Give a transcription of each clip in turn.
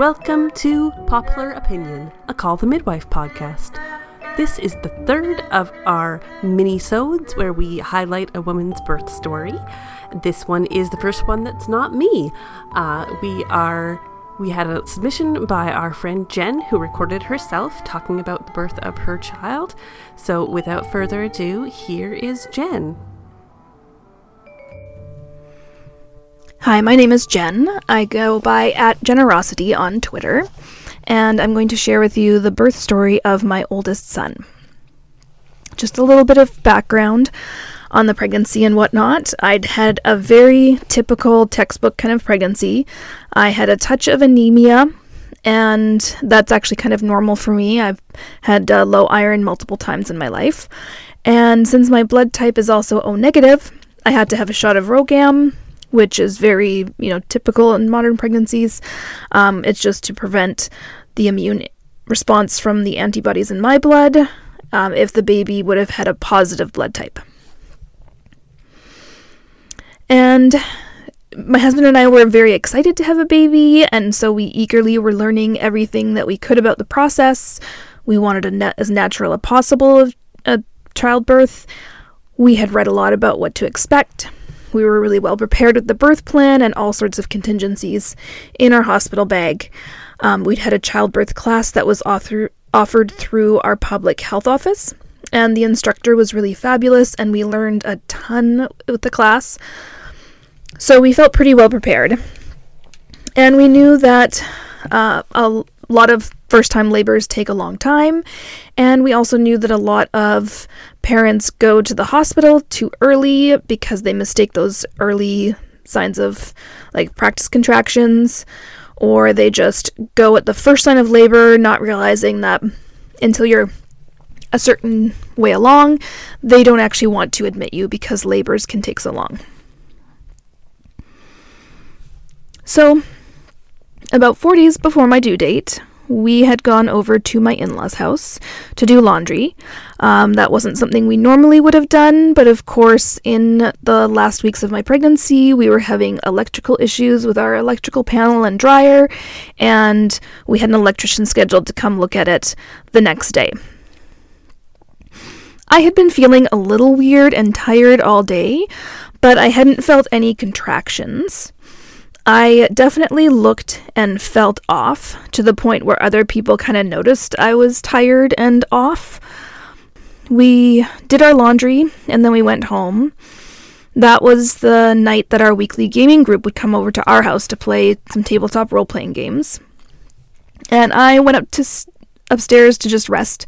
welcome to Poplar Opinion, a Call the Midwife podcast. This is the third of our mini-sodes where we highlight a woman's birth story. This one is the first one that's not me. Uh, we are we had a submission by our friend Jen, who recorded herself talking about the birth of her child. So, without further ado, here is Jen. Hi, my name is Jen. I go by at Generosity on Twitter, and I'm going to share with you the birth story of my oldest son. Just a little bit of background on the pregnancy and whatnot. I'd had a very typical textbook kind of pregnancy. I had a touch of anemia, and that's actually kind of normal for me. I've had uh, low iron multiple times in my life. And since my blood type is also O negative, I had to have a shot of RhoGAM which is very, you know, typical in modern pregnancies. Um, it's just to prevent the immune response from the antibodies in my blood um, if the baby would have had a positive blood type. And my husband and I were very excited to have a baby, and so we eagerly were learning everything that we could about the process. We wanted a net as natural as possible of a childbirth. We had read a lot about what to expect. We were really well prepared with the birth plan and all sorts of contingencies in our hospital bag. Um, we'd had a childbirth class that was author- offered through our public health office, and the instructor was really fabulous, and we learned a ton with the class. So we felt pretty well prepared. And we knew that uh, a lot of first time labors take a long time, and we also knew that a lot of parents go to the hospital too early because they mistake those early signs of like practice contractions, or they just go at the first sign of labor, not realizing that until you're a certain way along, they don't actually want to admit you because labors can take so long. So, about four days before my due date, we had gone over to my in law's house to do laundry. Um, that wasn't something we normally would have done, but of course, in the last weeks of my pregnancy, we were having electrical issues with our electrical panel and dryer, and we had an electrician scheduled to come look at it the next day. I had been feeling a little weird and tired all day, but I hadn't felt any contractions. I definitely looked and felt off to the point where other people kind of noticed I was tired and off. We did our laundry and then we went home. That was the night that our weekly gaming group would come over to our house to play some tabletop role playing games. And I went up to s- upstairs to just rest.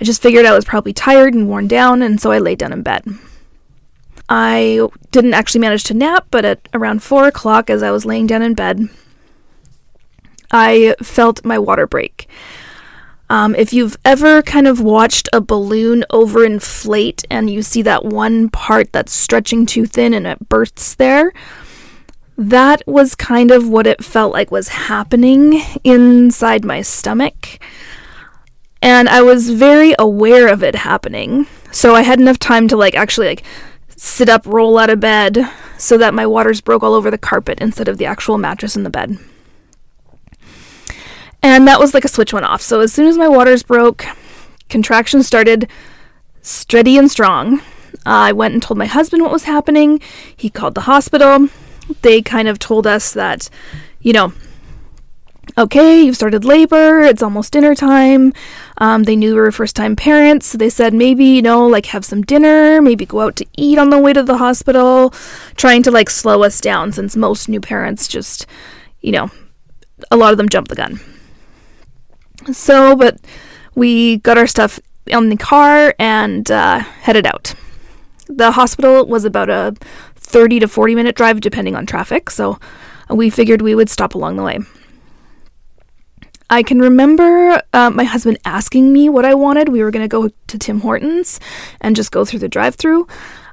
I just figured I was probably tired and worn down, and so I laid down in bed. I didn't actually manage to nap, but at around 4 o'clock, as I was laying down in bed, I felt my water break. Um, if you've ever kind of watched a balloon overinflate and you see that one part that's stretching too thin and it bursts there, that was kind of what it felt like was happening inside my stomach. And I was very aware of it happening. So I had enough time to like actually like sit up, roll out of bed so that my waters broke all over the carpet instead of the actual mattress in the bed. And that was like a switch went off. So as soon as my waters broke, contractions started steady and strong. Uh, I went and told my husband what was happening. He called the hospital. They kind of told us that, you know, okay, you've started labor, it's almost dinner time. Um, they knew we were first time parents, so they said maybe, you know, like have some dinner, maybe go out to eat on the way to the hospital, trying to like slow us down since most new parents just, you know, a lot of them jump the gun. So, but we got our stuff on the car and uh, headed out. The hospital was about a 30 to 40 minute drive depending on traffic, so we figured we would stop along the way. I can remember uh, my husband asking me what I wanted. We were going to go to Tim Hortons and just go through the drive through.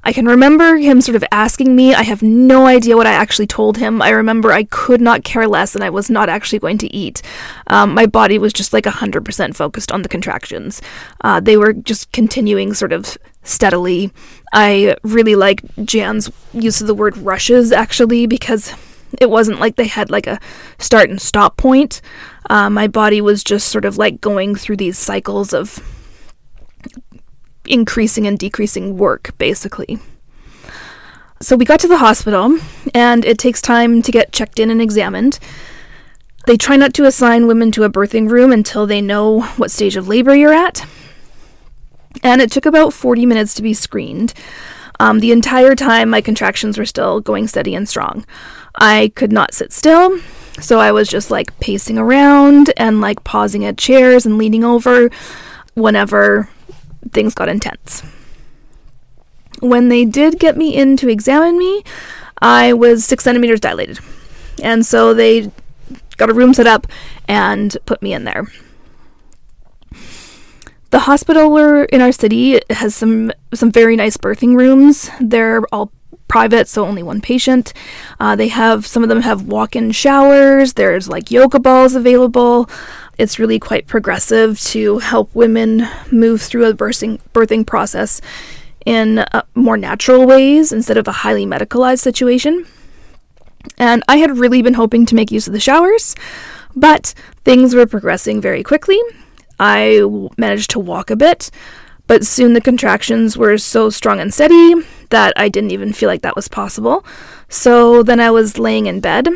I can remember him sort of asking me. I have no idea what I actually told him. I remember I could not care less and I was not actually going to eat. Um, my body was just like 100% focused on the contractions. Uh, they were just continuing sort of steadily. I really like Jan's use of the word rushes actually because It wasn't like they had like a start and stop point. Uh, my body was just sort of like going through these cycles of increasing and decreasing work, basically. So we got to the hospital, and it takes time to get checked in and examined. They try not to assign women to a birthing room until they know what stage of labor you're at. And it took about 40 minutes to be screened. Um, the entire time, my contractions were still going steady and strong. I could not sit still, so I was just like pacing around and like pausing at chairs and leaning over whenever things got intense. When they did get me in to examine me, I was six centimeters dilated. And so they got a room set up and put me in there. The hospital in our city has some some very nice birthing rooms. They're all private, so only one patient. Uh, they have some of them have walk-in showers. There's like yoga balls available. It's really quite progressive to help women move through a birthing birthing process in uh, more natural ways instead of a highly medicalized situation. And I had really been hoping to make use of the showers, but things were progressing very quickly. I managed to walk a bit, but soon the contractions were so strong and steady that I didn't even feel like that was possible. So then I was laying in bed.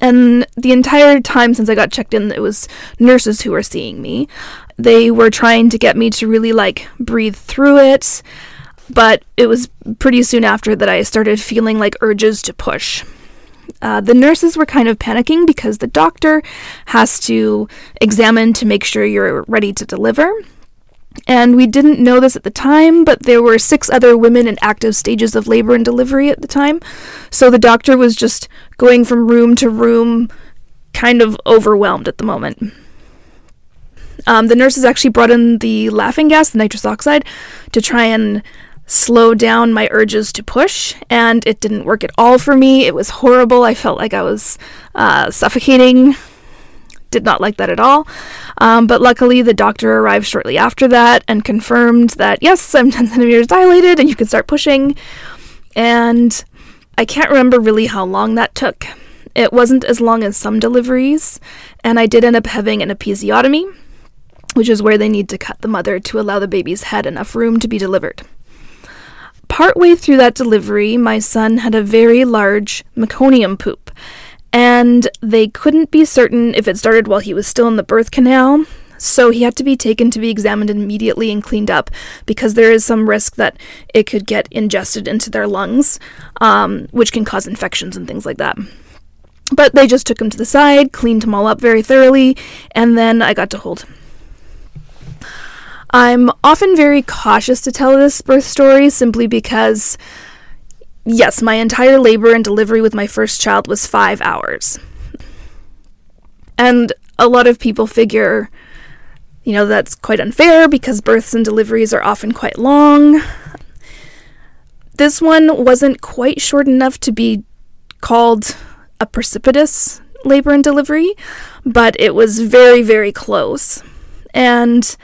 And the entire time since I got checked in, it was nurses who were seeing me. They were trying to get me to really like breathe through it, but it was pretty soon after that I started feeling like urges to push. Uh, the nurses were kind of panicking because the doctor has to examine to make sure you're ready to deliver. And we didn't know this at the time, but there were six other women in active stages of labor and delivery at the time. So the doctor was just going from room to room, kind of overwhelmed at the moment. Um, the nurses actually brought in the laughing gas, the nitrous oxide, to try and slow down my urges to push, and it didn't work at all for me. It was horrible. I felt like I was uh, suffocating. Did not like that at all. Um, but luckily, the doctor arrived shortly after that and confirmed that yes, I'm 10 centimeters dilated and you can start pushing. And I can't remember really how long that took. It wasn't as long as some deliveries, and I did end up having an episiotomy which is where they need to cut the mother to allow the baby's head enough room to be delivered. Partway through that delivery, my son had a very large meconium poop, and they couldn't be certain if it started while he was still in the birth canal, so he had to be taken to be examined immediately and cleaned up because there is some risk that it could get ingested into their lungs, um, which can cause infections and things like that. But they just took him to the side, cleaned him all up very thoroughly, and then I got to hold I'm often very cautious to tell this birth story simply because, yes, my entire labor and delivery with my first child was five hours. And a lot of people figure, you know, that's quite unfair because births and deliveries are often quite long. This one wasn't quite short enough to be called a precipitous labor and delivery, but it was very, very close. And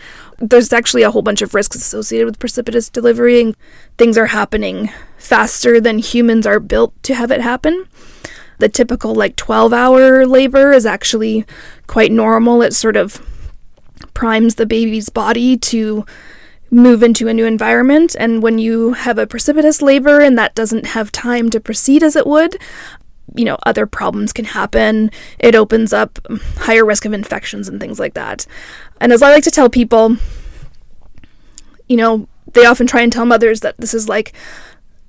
there's actually a whole bunch of risks associated with precipitous delivery, and things are happening faster than humans are built to have it happen. The typical, like, 12 hour labor is actually quite normal. It sort of primes the baby's body to move into a new environment. And when you have a precipitous labor and that doesn't have time to proceed as it would, you know, other problems can happen. It opens up higher risk of infections and things like that. And as I like to tell people, you know, they often try and tell mothers that this is like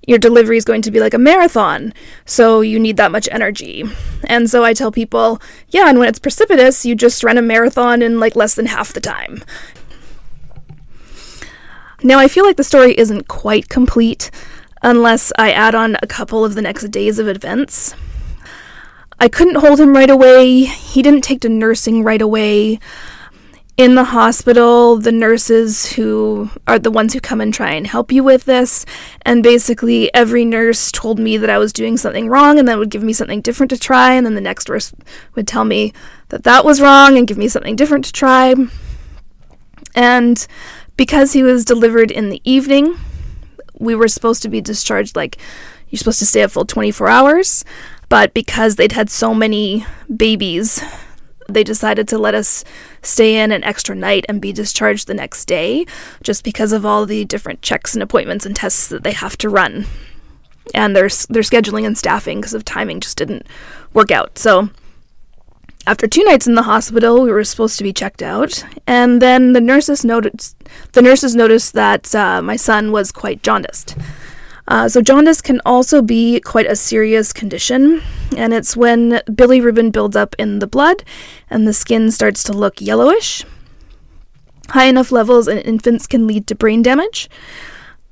your delivery is going to be like a marathon, so you need that much energy. And so I tell people, yeah, and when it's precipitous, you just run a marathon in like less than half the time. Now, I feel like the story isn't quite complete unless I add on a couple of the next days of events. I couldn't hold him right away. He didn't take to nursing right away. In the hospital, the nurses who are the ones who come and try and help you with this, and basically every nurse told me that I was doing something wrong and then would give me something different to try, and then the next nurse would tell me that that was wrong and give me something different to try. And because he was delivered in the evening, we were supposed to be discharged like you're supposed to stay a full 24 hours. But because they'd had so many babies, they decided to let us stay in an extra night and be discharged the next day, just because of all the different checks and appointments and tests that they have to run. And their, their scheduling and staffing because of timing just didn't work out. So after two nights in the hospital, we were supposed to be checked out, and then the nurses noticed the nurses noticed that uh, my son was quite jaundiced. Uh, so jaundice can also be quite a serious condition, and it's when bilirubin builds up in the blood, and the skin starts to look yellowish. High enough levels in infants can lead to brain damage.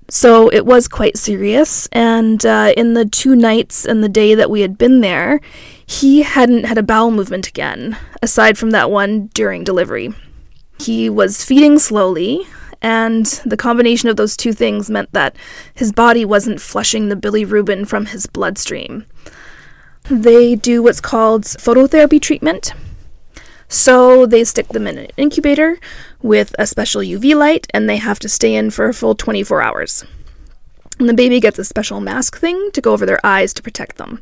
So it was quite serious, and uh, in the two nights and the day that we had been there, he hadn't had a bowel movement again, aside from that one during delivery. He was feeding slowly, and the combination of those two things meant that his body wasn't flushing the bilirubin from his bloodstream. They do what's called phototherapy treatment. So they stick them in an incubator with a special UV light, and they have to stay in for a full 24 hours. And the baby gets a special mask thing to go over their eyes to protect them.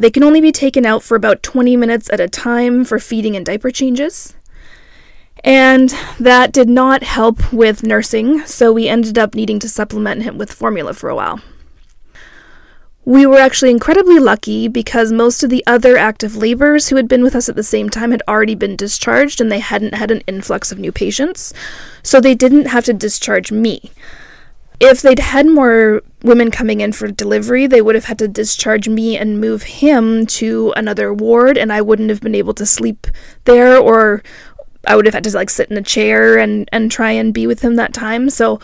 They can only be taken out for about 20 minutes at a time for feeding and diaper changes. And that did not help with nursing, so we ended up needing to supplement him with formula for a while. We were actually incredibly lucky because most of the other active laborers who had been with us at the same time had already been discharged and they hadn't had an influx of new patients, so they didn't have to discharge me. If they'd had more women coming in for delivery, they would have had to discharge me and move him to another ward, and I wouldn't have been able to sleep there, or I would have had to like sit in a chair and and try and be with him that time. So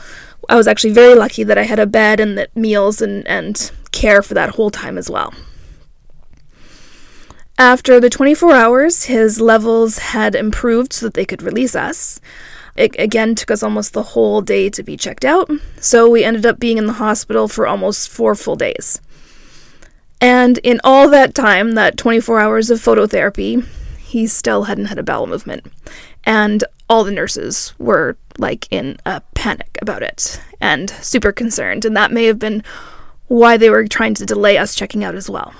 I was actually very lucky that I had a bed and that meals and and care for that whole time as well. After the 24 hours, his levels had improved so that they could release us. It again took us almost the whole day to be checked out, so we ended up being in the hospital for almost four full days. And in all that time, that 24 hours of phototherapy, he still hadn't had a bowel movement. And all the nurses were like in a panic about it and super concerned. And that may have been why they were trying to delay us checking out as well.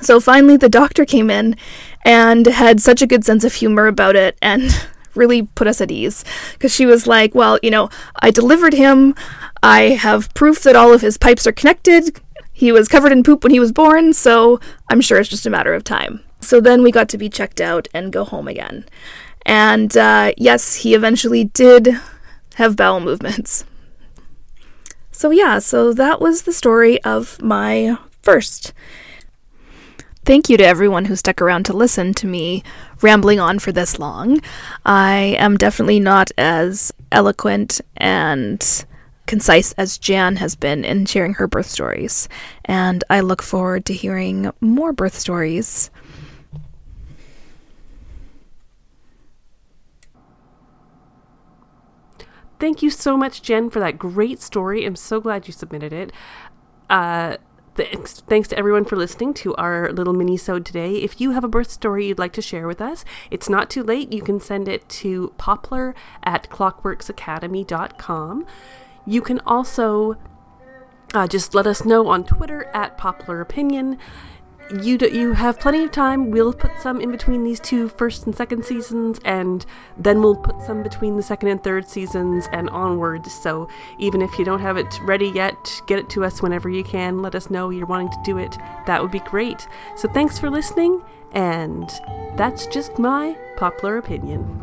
So finally, the doctor came in and had such a good sense of humor about it and really put us at ease because she was like, Well, you know, I delivered him. I have proof that all of his pipes are connected. He was covered in poop when he was born, so I'm sure it's just a matter of time. So then we got to be checked out and go home again. And uh, yes, he eventually did have bowel movements. So, yeah, so that was the story of my first. Thank you to everyone who stuck around to listen to me rambling on for this long. I am definitely not as eloquent and concise as Jan has been in sharing her birth stories, and I look forward to hearing more birth stories. Thank you so much, Jen, for that great story. I'm so glad you submitted it. Uh, Thanks, thanks to everyone for listening to our little mini-sode today. If you have a birth story you'd like to share with us, it's not too late. You can send it to poplar at clockworksacademy.com. You can also uh, just let us know on Twitter at Poplar Opinion you do, you have plenty of time. We'll put some in between these two first and second seasons, and then we'll put some between the second and third seasons and onwards. So even if you don't have it ready yet, get it to us whenever you can. Let us know you're wanting to do it. That would be great. So thanks for listening, and that's just my popular opinion.